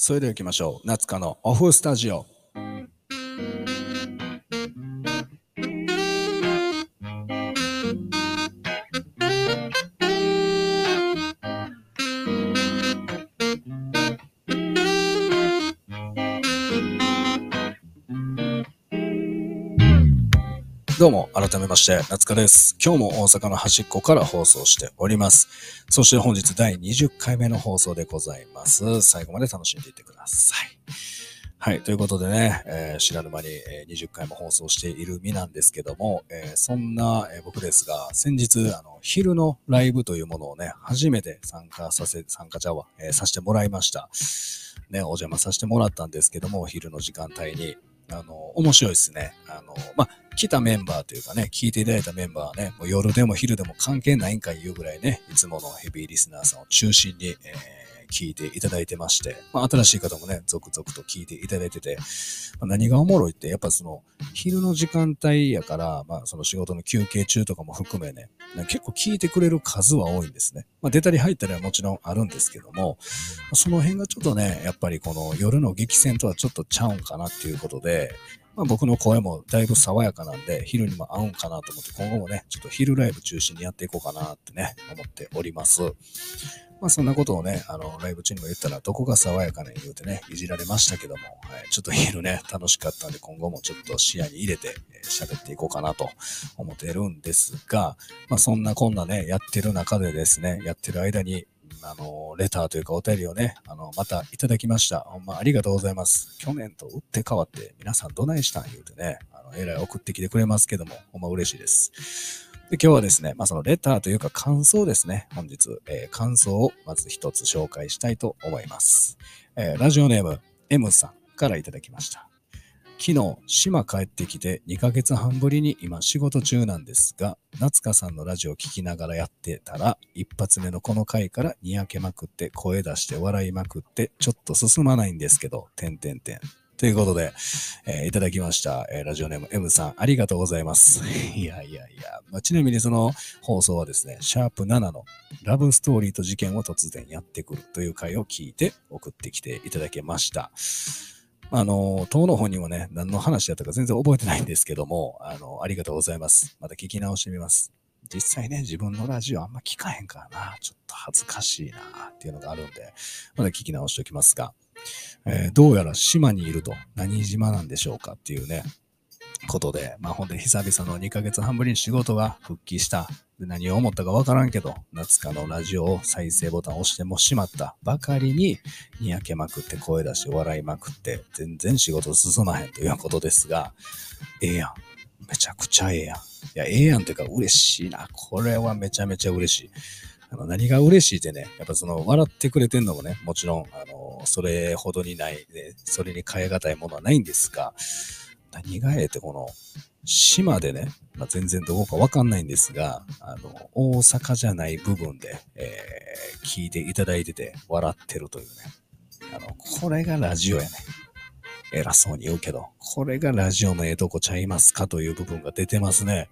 それでは行きましょう。夏香のオフスタジオ。改めまして、夏香です。今日も大阪の端っこから放送しております。そして本日第20回目の放送でございます。最後まで楽しんでいってください。はい。ということでね、えー、知らぬ間に、え、20回も放送している身なんですけども、えー、そんな、え僕ですが、先日、あの、昼のライブというものをね、初めて参加させ、参加者は、えさせてもらいました。ね、お邪魔させてもらったんですけども、昼の時間帯に、あの、面白いですね。あの、まあ、来たメンバーというかね、聞いていただいたメンバーはね、もう夜でも昼でも関係ないんか言うぐらいね、いつものヘビーリスナーさんを中心に、えー、聞いていただいてまして、まあ、新しい方もね、続々と聞いていただいてて、まあ、何がおもろいって、やっぱその、昼の時間帯やから、まあ、その仕事の休憩中とかも含めね、結構聞いてくれる数は多いんですね。まあ、出たり入ったりはもちろんあるんですけども、その辺がちょっとね、やっぱりこの夜の激戦とはちょっとちゃうんかなっていうことで、まあ、僕の声もだいぶ爽やかなんで、昼にも合うんかなと思って、今後もね、ちょっと昼ライブ中心にやっていこうかなってね、思っております。まあそんなことをね、あの、ライブ中にも言ったら、どこが爽やかな言うてね、いじられましたけども、はい、ちょっと昼ね、楽しかったんで、今後もちょっと視野に入れて喋、えー、っていこうかなと思ってるんですが、まあそんなこんなね、やってる中でですね、やってる間に、あの、レターというかお便りをね、あの、またいただきました。ほんまありがとうございます。去年と打って変わって皆さんどないしたん言うてね、あの、えらい送ってきてくれますけども、ほんま嬉しいです。で、今日はですね、まあそのレターというか感想ですね。本日、えー、感想をまず一つ紹介したいと思います。えー、ラジオネーム M さんからいただきました。昨日、島帰ってきて2ヶ月半ぶりに今仕事中なんですが、夏香さんのラジオを聴きながらやってたら、一発目のこの回からにやけまくって声出して笑いまくってちょっと進まないんですけど、てんてんてん。ということで、えー、いただきました、えー、ラジオネーム M さん、ありがとうございます。いやいやいや、まあ、ちなみにその放送はですね、シャープ7のラブストーリーと事件を突然やってくるという回を聞いて送ってきていただけました。あの、当の本人はね、何の話だったか全然覚えてないんですけども、あの、ありがとうございます。また聞き直してみます。実際ね、自分のラジオあんま聞かへんからな、ちょっと恥ずかしいなっていうのがあるんで、まだ聞き直しておきますが、えー、どうやら島にいると何島なんでしょうかっていうね、ことで、まあ本当に久々の2ヶ月半ぶりに仕事が復帰したで何を思ったかわからんけど、夏香のラジオを再生ボタンを押してもしまったばかりに、にやけまくって声出し笑いまくって、全然仕事進まへんということですが、ええやん。めちゃくちゃええやん。いや、ええやんっていうか嬉しいな。これはめちゃめちゃ嬉しい。あの、何が嬉しいってね、やっぱその、笑ってくれてんのもね、もちろん、あの、それほどにない、ね、それに変え難いものはないんですが、何がええってこの、島でね、まあ、全然どこかわかんないんですが、あの、大阪じゃない部分で、えー、聞いていただいてて笑ってるというね。あの、これがラジオやね。偉そうに言うけど、これがラジオのええとこちゃいますかという部分が出てますね。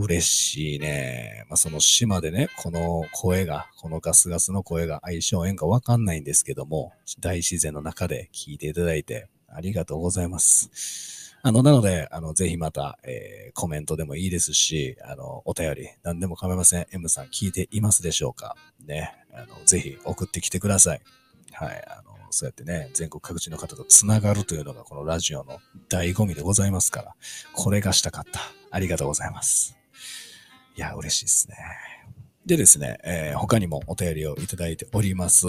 嬉しいね。まあ、その島でね、この声が、このガスガスの声が相性えんかわかんないんですけども、大自然の中で聞いていただいてありがとうございます。あの、なので、あの、ぜひまた、えー、コメントでもいいですし、あの、お便り、何でも構いません。M さん聞いていますでしょうか？ね。あの、ぜひ送ってきてください。はい。あの、そうやってね、全国各地の方と繋がるというのがこのラジオの醍醐味でございますから、これがしたかった。ありがとうございます。いや、嬉しいですね。でですね、えー、他にもお便りをいただいております。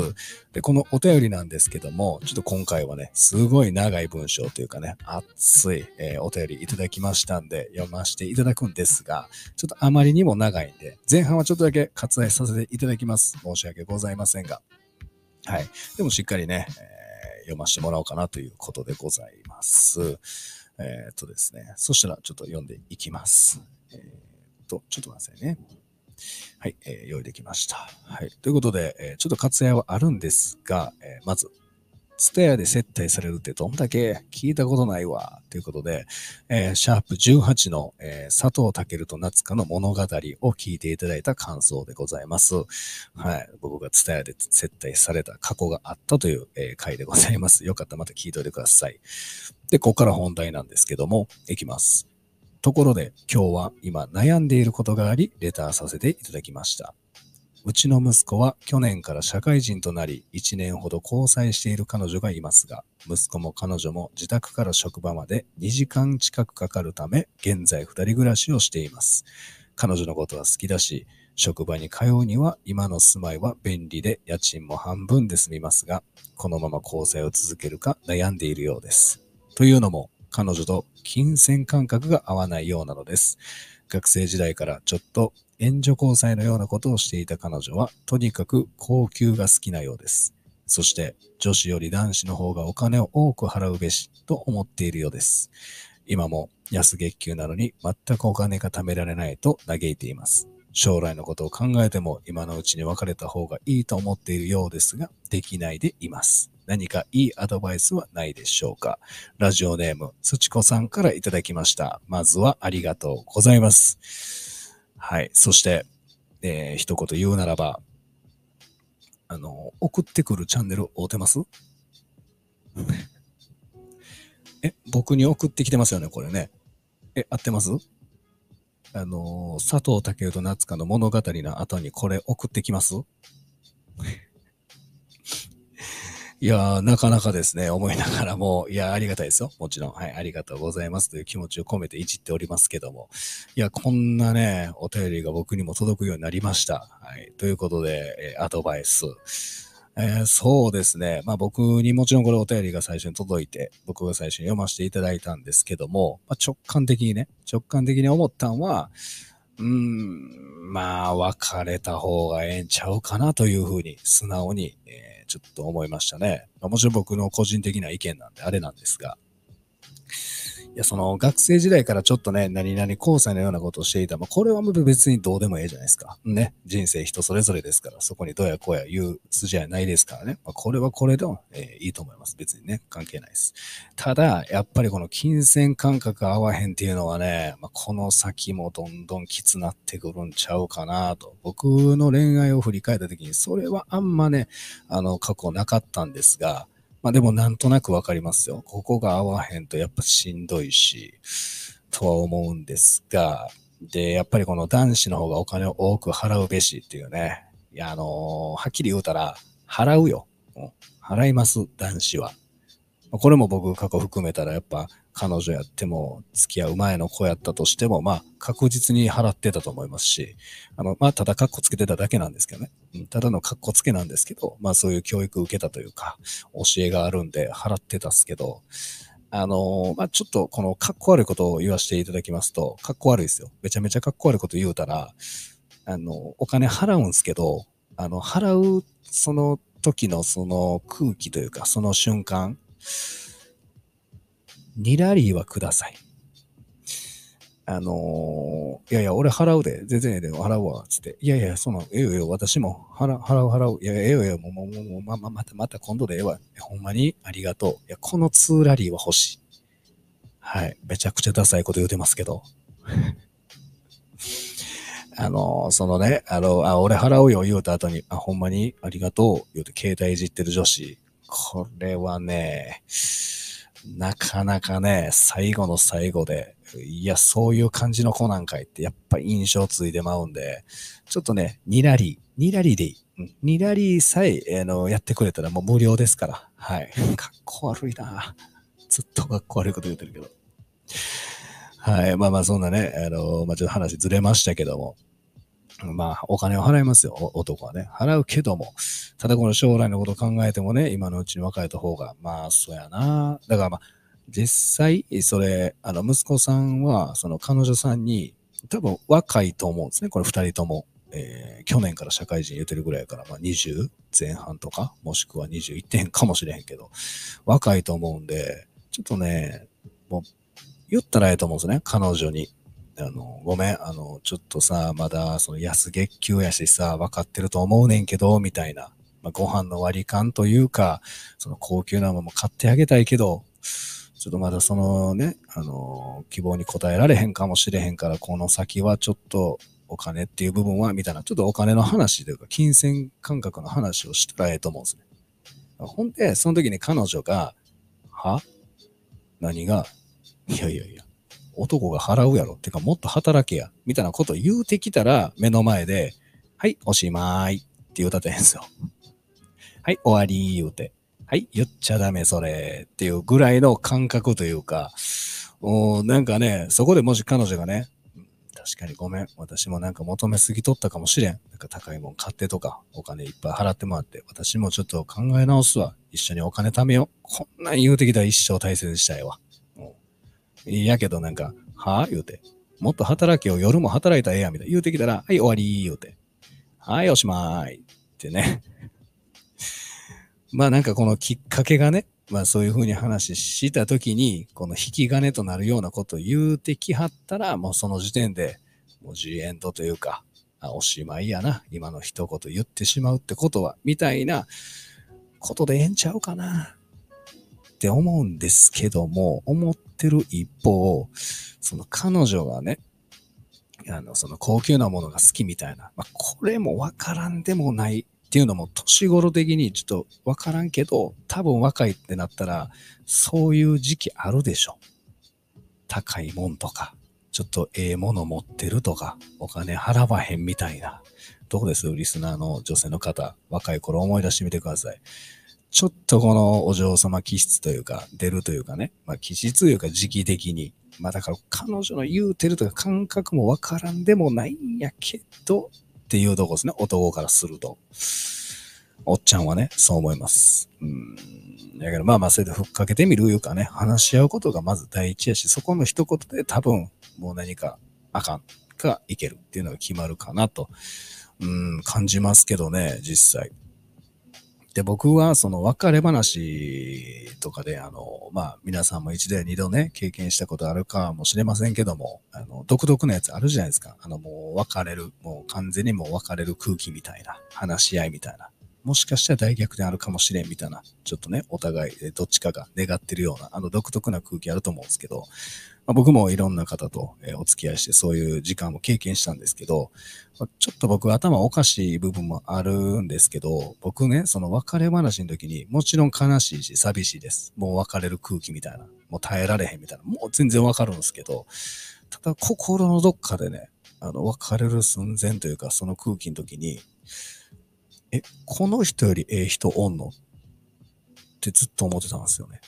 で、このお便りなんですけども、ちょっと今回はね、すごい長い文章というかね、熱い、えー、お便りいただきましたんで、読ませていただくんですが、ちょっとあまりにも長いんで、前半はちょっとだけ割愛させていただきます。申し訳ございませんが。はい。でもしっかりね、えー、読ませてもらおうかなということでございます。え、っとですね、そしたらちょっと読んでいきます。えー、と、ちょっと待ってね。はい、えー、用意できました。はい。ということで、えー、ちょっと割愛はあるんですが、えー、まず、ツタヤで接待されるってどんだけ聞いたことないわ。ということで、えー、シャープ18の、えー、佐藤健と夏香の物語を聞いていただいた感想でございます。はい。僕がツタヤで接待された過去があったという、えー、回でございます。よかったらまた聞いておいてください。で、ここから本題なんですけども、いきます。ところで、今日は今悩んでいることがあり、レターさせていただきました。うちの息子は去年から社会人となり1年ほど交際している彼女がいますが、息子も彼女も自宅から職場まで2時間近くかかるため、現在2人暮らしをしています。彼女のことは好きだし、職場に通うには今の住まいは便利で家賃も半分で済みますが、このまま交際を続けるか悩んでいるようです。というのも、彼女と金銭感覚が合わないようなのです。学生時代からちょっと援助交際のようなことをしていた彼女は、とにかく高級が好きなようです。そして、女子より男子の方がお金を多く払うべし、と思っているようです。今も安月給なのに全くお金が貯められないと嘆いています。将来のことを考えても今のうちに別れた方がいいと思っているようですが、できないでいます。何かいいアドバイスはないでしょうか？ラジオネーム、すちこさんからいただきました。まずはありがとうございます。はい。そして、えー、一言言うならば、あの、送ってくるチャンネル合うてます？え、僕に送ってきてますよね、これね。え、合ってます？あの、佐藤健と夏香の物語の後にこれ送ってきます？いや、なかなかですね、思いながらも、いや、ありがたいですよ。もちろん。はい、ありがとうございますという気持ちを込めていじっておりますけども。いや、こんなね、お便りが僕にも届くようになりました。はい。ということで、え、アドバイス。えー、そうですね。まあ僕にもちろんこれお便りが最初に届いて、僕が最初に読ませていただいたんですけども、まあ、直感的にね、直感的に思ったんは、うん、まあ別れた方がええんちゃうかなというふうに素直に、えーちょっと思いましたね。まあ、もちろん僕の個人的な意見なんであれなんですが、いや、その学生時代からちょっとね、何々交際のようなことをしていた。まあ、これはもう別にどうでもええじゃないですか。ね。人生人それぞれですから、そこにどうやこうや言う筋合いないですからね。まあ、これはこれでも、えー、いいと思います。別にね、関係ないです。ただ、やっぱりこの金銭感覚合わへんっていうのはね、まあ、この先もどんどんきつなってくるんちゃうかなと。僕の恋愛を振り返った時に、それはあんまね、あの、過去なかったんですが、まあでもなんとなくわかりますよ。ここが合わへんとやっぱしんどいし、とは思うんですが、で、やっぱりこの男子の方がお金を多く払うべしっていうね。いや、あのー、はっきり言うたら、払うよ。払います、男子は。これも僕過去含めたらやっぱ彼女やっても付き合う前の子やったとしても、まあ確実に払ってたと思いますし、あの、まあただカッコつけてただけなんですけどね。うん、ただのカッコつけなんですけど、まあそういう教育受けたというか、教えがあるんで払ってたっすけど、あのまあちょっとこのカッコ悪いことを言わせていただきますと、カッコ悪いですよ。めちゃめちゃカッコ悪いこと言うたら、あの、お金払うんすけど、あの、払うその時のその空気というか、その瞬間、2ラリーはください。あのー、いやいや、俺払うで、全然ええで、払うわ、つって。いやいや、その、ええよえよ、私も払払う払う。いや、ええよええよ、もう、もう、もう、ま、ま、また、また今度でええわ。ほんまにありがとう。いや、この2ラリーは欲しい。はい。めちゃくちゃダサいこと言うてますけど。あの、そのね、あの、あ、俺払うよ言うた後に、あ、ほんまにありがとう言うて携帯いじってる女子。これはね、なかなかね、最後の最後で、いや、そういう感じの子なんかいって、やっぱ印象ついてまうんで、ちょっとね、2ラリー、2ラリーでいい。2ラリーさえ、あの、やってくれたらもう無料ですから。はい。かっこ悪いなずっとかっこ悪いこと言ってるけど。はい。まあまあ、そんなね、あの、まあちょっと話ずれましたけども。まあ、お金を払いますよ、男はね。払うけども。ただこの将来のことを考えてもね、今のうちに別れた方が、まあ、そうやな。だからまあ、実際、それ、あの、息子さんは、その彼女さんに、多分若いと思うんですね。これ二人とも。えー、去年から社会人言ってるぐらいから、まあ、20前半とか、もしくは21点かもしれへんけど、若いと思うんで、ちょっとね、もう、言ったらええと思うんですね。彼女に。あの、ごめん、あの、ちょっとさ、まだ、その安月給やしさ、分かってると思うねんけど、みたいな。まあ、ご飯の割り勘というか、その高級なもの買ってあげたいけど、ちょっとまだそのね、あの、希望に応えられへんかもしれへんから、この先はちょっとお金っていう部分は、みたいな、ちょっとお金の話というか、金銭感覚の話をしたらええと思うんですね。ほんで、その時に彼女が、は？何が？いやいやいや、男が払うやろ。てか、もっと働けや。みたいなこと言うてきたら、目の前で、はい、おしまいって言うたってんすよ。はい、終わり言うて。はい、言っちゃダメ、それ。っていうぐらいの感覚というか、おなんかね、そこでもし彼女がね、確かにごめん。私もなんか求めすぎとったかもしれん。なんか高いもん買ってとか、お金いっぱい払ってもらって、私もちょっと考え直すわ。一緒にお金貯めよう。こんなん言うてきたら一生大切にしたいわ。いやけどなんか、は？ぁ言うて。もっと働けよ。夜も働いたらええや。みたいな。言うてきたら、はい、終わり言うて。はい、おしまい。ってね。まあなんかこのきっかけがね、まあそういうふうに話したときに、この引き金となるようなことを言うてきはったら、もうその時点で、もうジエンドというか、あおしまいやな。今の一言言ってしまうってことは、みたいなことでええんちゃうかな。って思うんですけども、思ってる一方、その彼女がね、あの、その高級なものが好きみたいな、まあ、これもわからんでもないっていうのも年頃的にちょっとわからんけど、多分若いってなったら、そういう時期あるでしょ。高いもんとか、ちょっとええもの持ってるとか、お金払わへんみたいな。どうです？リスナーの女性の方、若い頃思い出してみてください。ちょっとこのお嬢様気質というか、出るというかね、まあ気質というか時期的に、まあだから彼女の言うてるとか感覚もわからんでもないんやけど、っていうとこですね。男からすると。おっちゃんはね、そう思います。うん。だけどまあまあ、それでふっかけてみるいうかね、話し合うことがまず第一やし、そこの一言で多分、もう何かあかんかいけるっていうのが決まるかなと、うん、感じますけどね、実際。で、僕はその別れ話とかで、あの、まあ、皆さんも一度や二度ね、経験したことあるかもしれませんけども、あの、独特なやつあるじゃないですか。あの、もう別れる、もう完全にもう別れる空気みたいな、話し合いみたいな。もしかしたら大逆転あるかもしれんみたいな、ちょっとね、お互いどっちかが願ってるような、あの独特な空気あると思うんですけど、まあ、僕もいろんな方とお付き合いしてそういう時間も経験したんですけど、ちょっと僕頭おかしい部分もあるんですけど、僕ね、その別れ話の時にもちろん悲しいし寂しいです。もう別れる空気みたいな、もう耐えられへんみたいな、もう全然わかるんですけど、ただ心のどっかでね、あの、別れる寸前というか、その空気の時に、え、この人よりええ人おんの？ってずっと思ってたんですよね。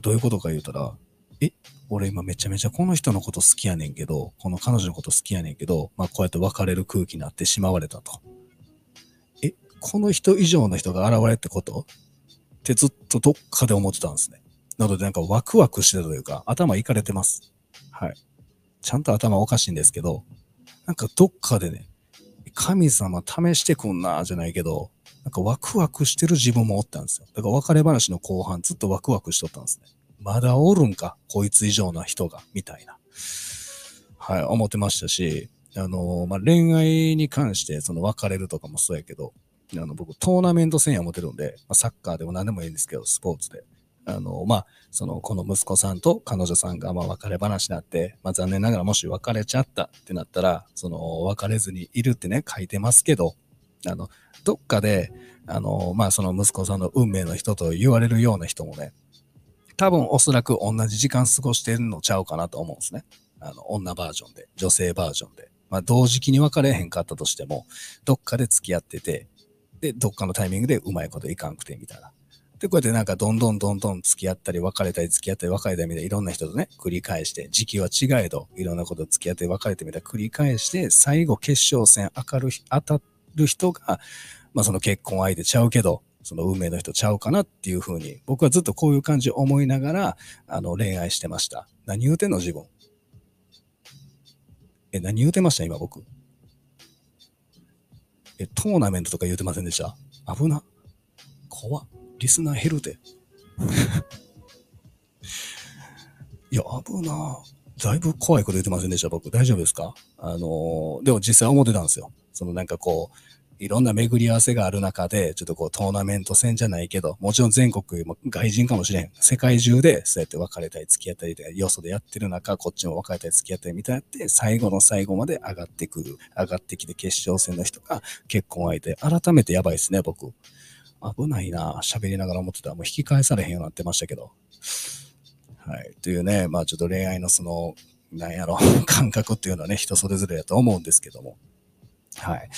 どういうことか言うたら、え、俺今めちゃめちゃこの人のこと好きやねんけど、この彼女のこと好きやねんけど、まあこうやって別れる空気になってしまわれたと。え、この人以上の人が現れってこと？ってずっとどっかで思ってたんですね。なのでなんかワクワクしてたというか、頭いかれてます。はい。ちゃんと頭おかしいんですけど、なんかどっかでね、神様試してくんな、じゃないけど、なんかワクワクしてる自分もおったんですよ。だから別れ話の後半ずっとワクワクしとったんですね。まだおるんか、こいつ以上の人が、みたいな。はい、思ってましたし、あの、まあ、恋愛に関して、その別れるとかもそうやけど、あの、僕、トーナメント戦や持てるんで、まあ、サッカーでも何でもいいんですけど、スポーツで。あの、まあ、その、この息子さんと彼女さんが、ま、別れ話になって、まあ、残念ながらもし別れちゃったってなったら、その、別れずにいるってね、書いてますけど、あの、どっかで、あの、まあ、その息子さんの運命の人と言われるような人もね、多分おそらく同じ時間過ごしてるのちゃうかなと思うんですね。あの、女バージョンで、女性バージョンで。まあ、同時期に別れへんかったとしても、どっかで付き合ってて、で、どっかのタイミングでうまいこといかんくて、みたいな。で、こうやってなんかどんどんどんどん付き合ったり別れたり付き合ったり別れたりみたいないろんな人とね、繰り返して、時期は違えど、いろんなこと付き合って別れてみたいな繰り返して、最後決勝戦明る当たる人が、まあその結婚相手ちゃうけど、その運命の人ちゃうかなっていうふうに、僕はずっとこういう感じ思いながら、あの、恋愛してました。何言うてんの自分。え、何言うてました今僕。え、トーナメントとか言うてませんでした？危な。怖。リスナー減るで。いや、危なだいぶ怖いこと言ってませんでした、僕。大丈夫ですか？あのー、でも実際思ってたんですよ。そのなんかこう、いろんな巡り合わせがある中で、ちょっとこうトーナメント戦じゃないけど、もちろん全国も外人かもしれん。世界中でそうやって別れたり付き合ったりで、よそでやってる中、こっちも別れたり付き合ったりみたいなって、最後の最後まで上がってくる。上がってきて決勝戦の人が結婚相手。改めてやばいですね、僕。危ないな喋りながら思ってたらもう引き返されへんようになってましたけど。はい。というね、まあちょっと恋愛のその、なんやろ、感覚っていうのはね、人それぞれだと思うんですけども。はい。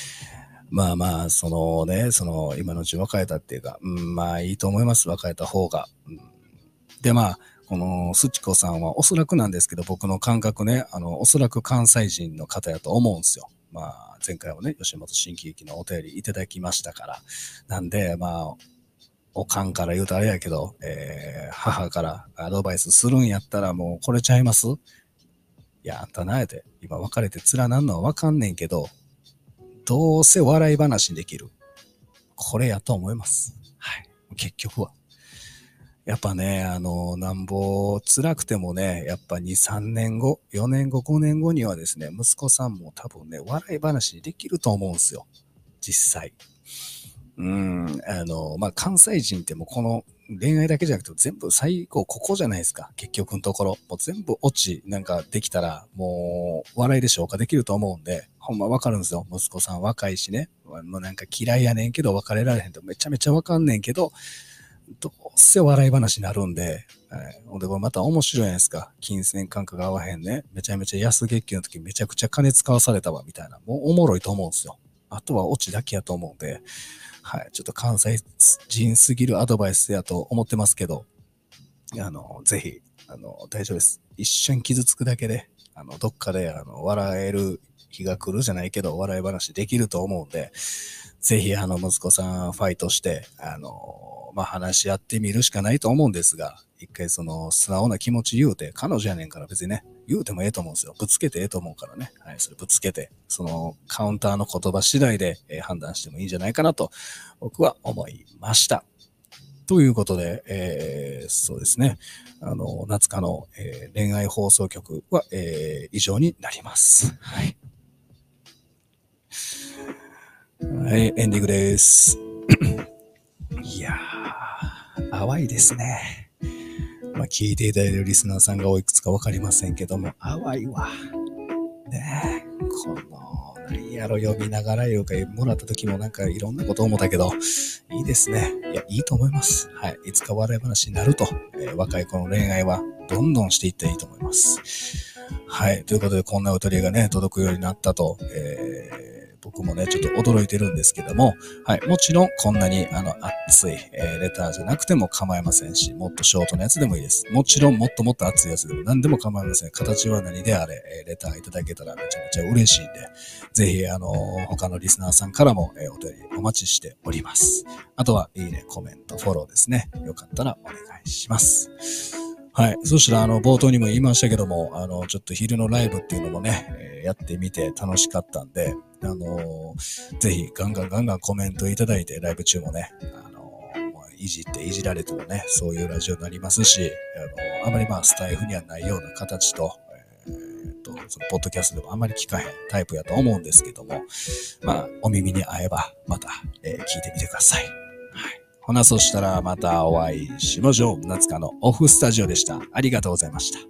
まあまあ、そのね、その今のうち別れたっていうか、うん、まあいいと思います、別れた方が。うん、で、まあ、このすちこさんはおそらくなんですけど、僕の感覚ね、あの、おそらく関西人の方やと思うんですよ。まあ、前回もね、吉本新喜劇のお便りいただきましたから。なんで、まあ、おかんから言うとあれやけど、えー、母からアドバイスするんやったらもうこれちゃいます？いや、あんたなやで、今別れて連なんのはわかんねんけど、どうせ笑い話にできる。これやと思います。はい。結局は。やっぱね、あの、なんぼ辛くてもね、やっぱ2、3年後、4年後、5年後にはですね、息子さんも多分ね、笑い話にできると思うんですよ。実際。うん、あの、まあ、関西人ってもうこの恋愛だけじゃなくて全部最後ここじゃないですか。結局のところ。もう全部オチなんかできたらもう笑いで消化できると思うんで、ほんまわかるんですよ。息子さん若いしね。もうなんか嫌いやねんけど別れられへんとめちゃめちゃわかんねんけど、どうせ笑い話になるんで、はい。ほんでこれまた面白いじゃないですか。金銭感覚が合わへんね。めちゃめちゃ安月給の時めちゃくちゃ金使わされたわみたいな。もうおもろいと思うんですよ。あとはオチだけやと思うんで、はい、ちょっと関西人すぎるアドバイスやと思ってますけど、あの、ぜひ、あの、大丈夫です。一瞬傷つくだけで、あの、どっかで、あの、笑える日が来るじゃないけど、笑い話できると思うんで、ぜひ、あの、息子さんファイトして、あの、まあ、話し合ってみるしかないと思うんですが、一回その素直な気持ち言うて、彼女やねんから別にね、言うてもええと思うんですよ。ぶつけてええと思うからね。はい、それぶつけて、そのカウンターの言葉次第で、え判断してもいいんじゃないかなと、僕は思いました。ということで、えー、そうですね。あの、夏香の、えー、恋愛放送局は、えー、以上になります。はい。はい、エンディングです。いやー、淡いですね。まあ、聞いていただいているリスナーさんがおいくつかわかりませんけども、淡いわ。ね、この、何やろ、読みながら言うか、もらった時もなんかいろんなこと思ったけど、いいですね。いや、いいと思います。はい。いつか笑い話になると、えー、若い子の恋愛はどんどんしていっていいと思います。はい。ということで、こんなお取りがね、届くようになったと、えー僕もね、ちょっと驚いてるんですけども、はい、もちろんこんなにあの熱い、え、レターじゃなくても構いませんし、もっとショートなやつでもいいです。もちろんもっともっと熱いやつでも何でも構いません。形は何であれ、え、レターいただけたらめちゃめちゃ嬉しいんで、ぜひ、あの、他のリスナーさんからも、え、お便りお待ちしております。あとは、いいね、コメント、フォローですね。よかったらお願いします。はい。そしたら、あの、冒頭にも言いましたけども、あの、ちょっと昼のライブっていうのもね、え、やってみて楽しかったんで、あのー、ぜひガンガンガンガンコメントいただいて、ライブ中もね、あのー、いじっていじられてもね、そういうラジオになりますし、あの、あまりまあスタイフにはないような形と、えー、と、そのポッドキャストでもあまり聞かへんタイプやと思うんですけども、まあ、お耳に合えば、また、えー、聞いてみてください。はい。ほな、そしたらまたお会いしましょう。夏香のオフスタジオでした。ありがとうございました。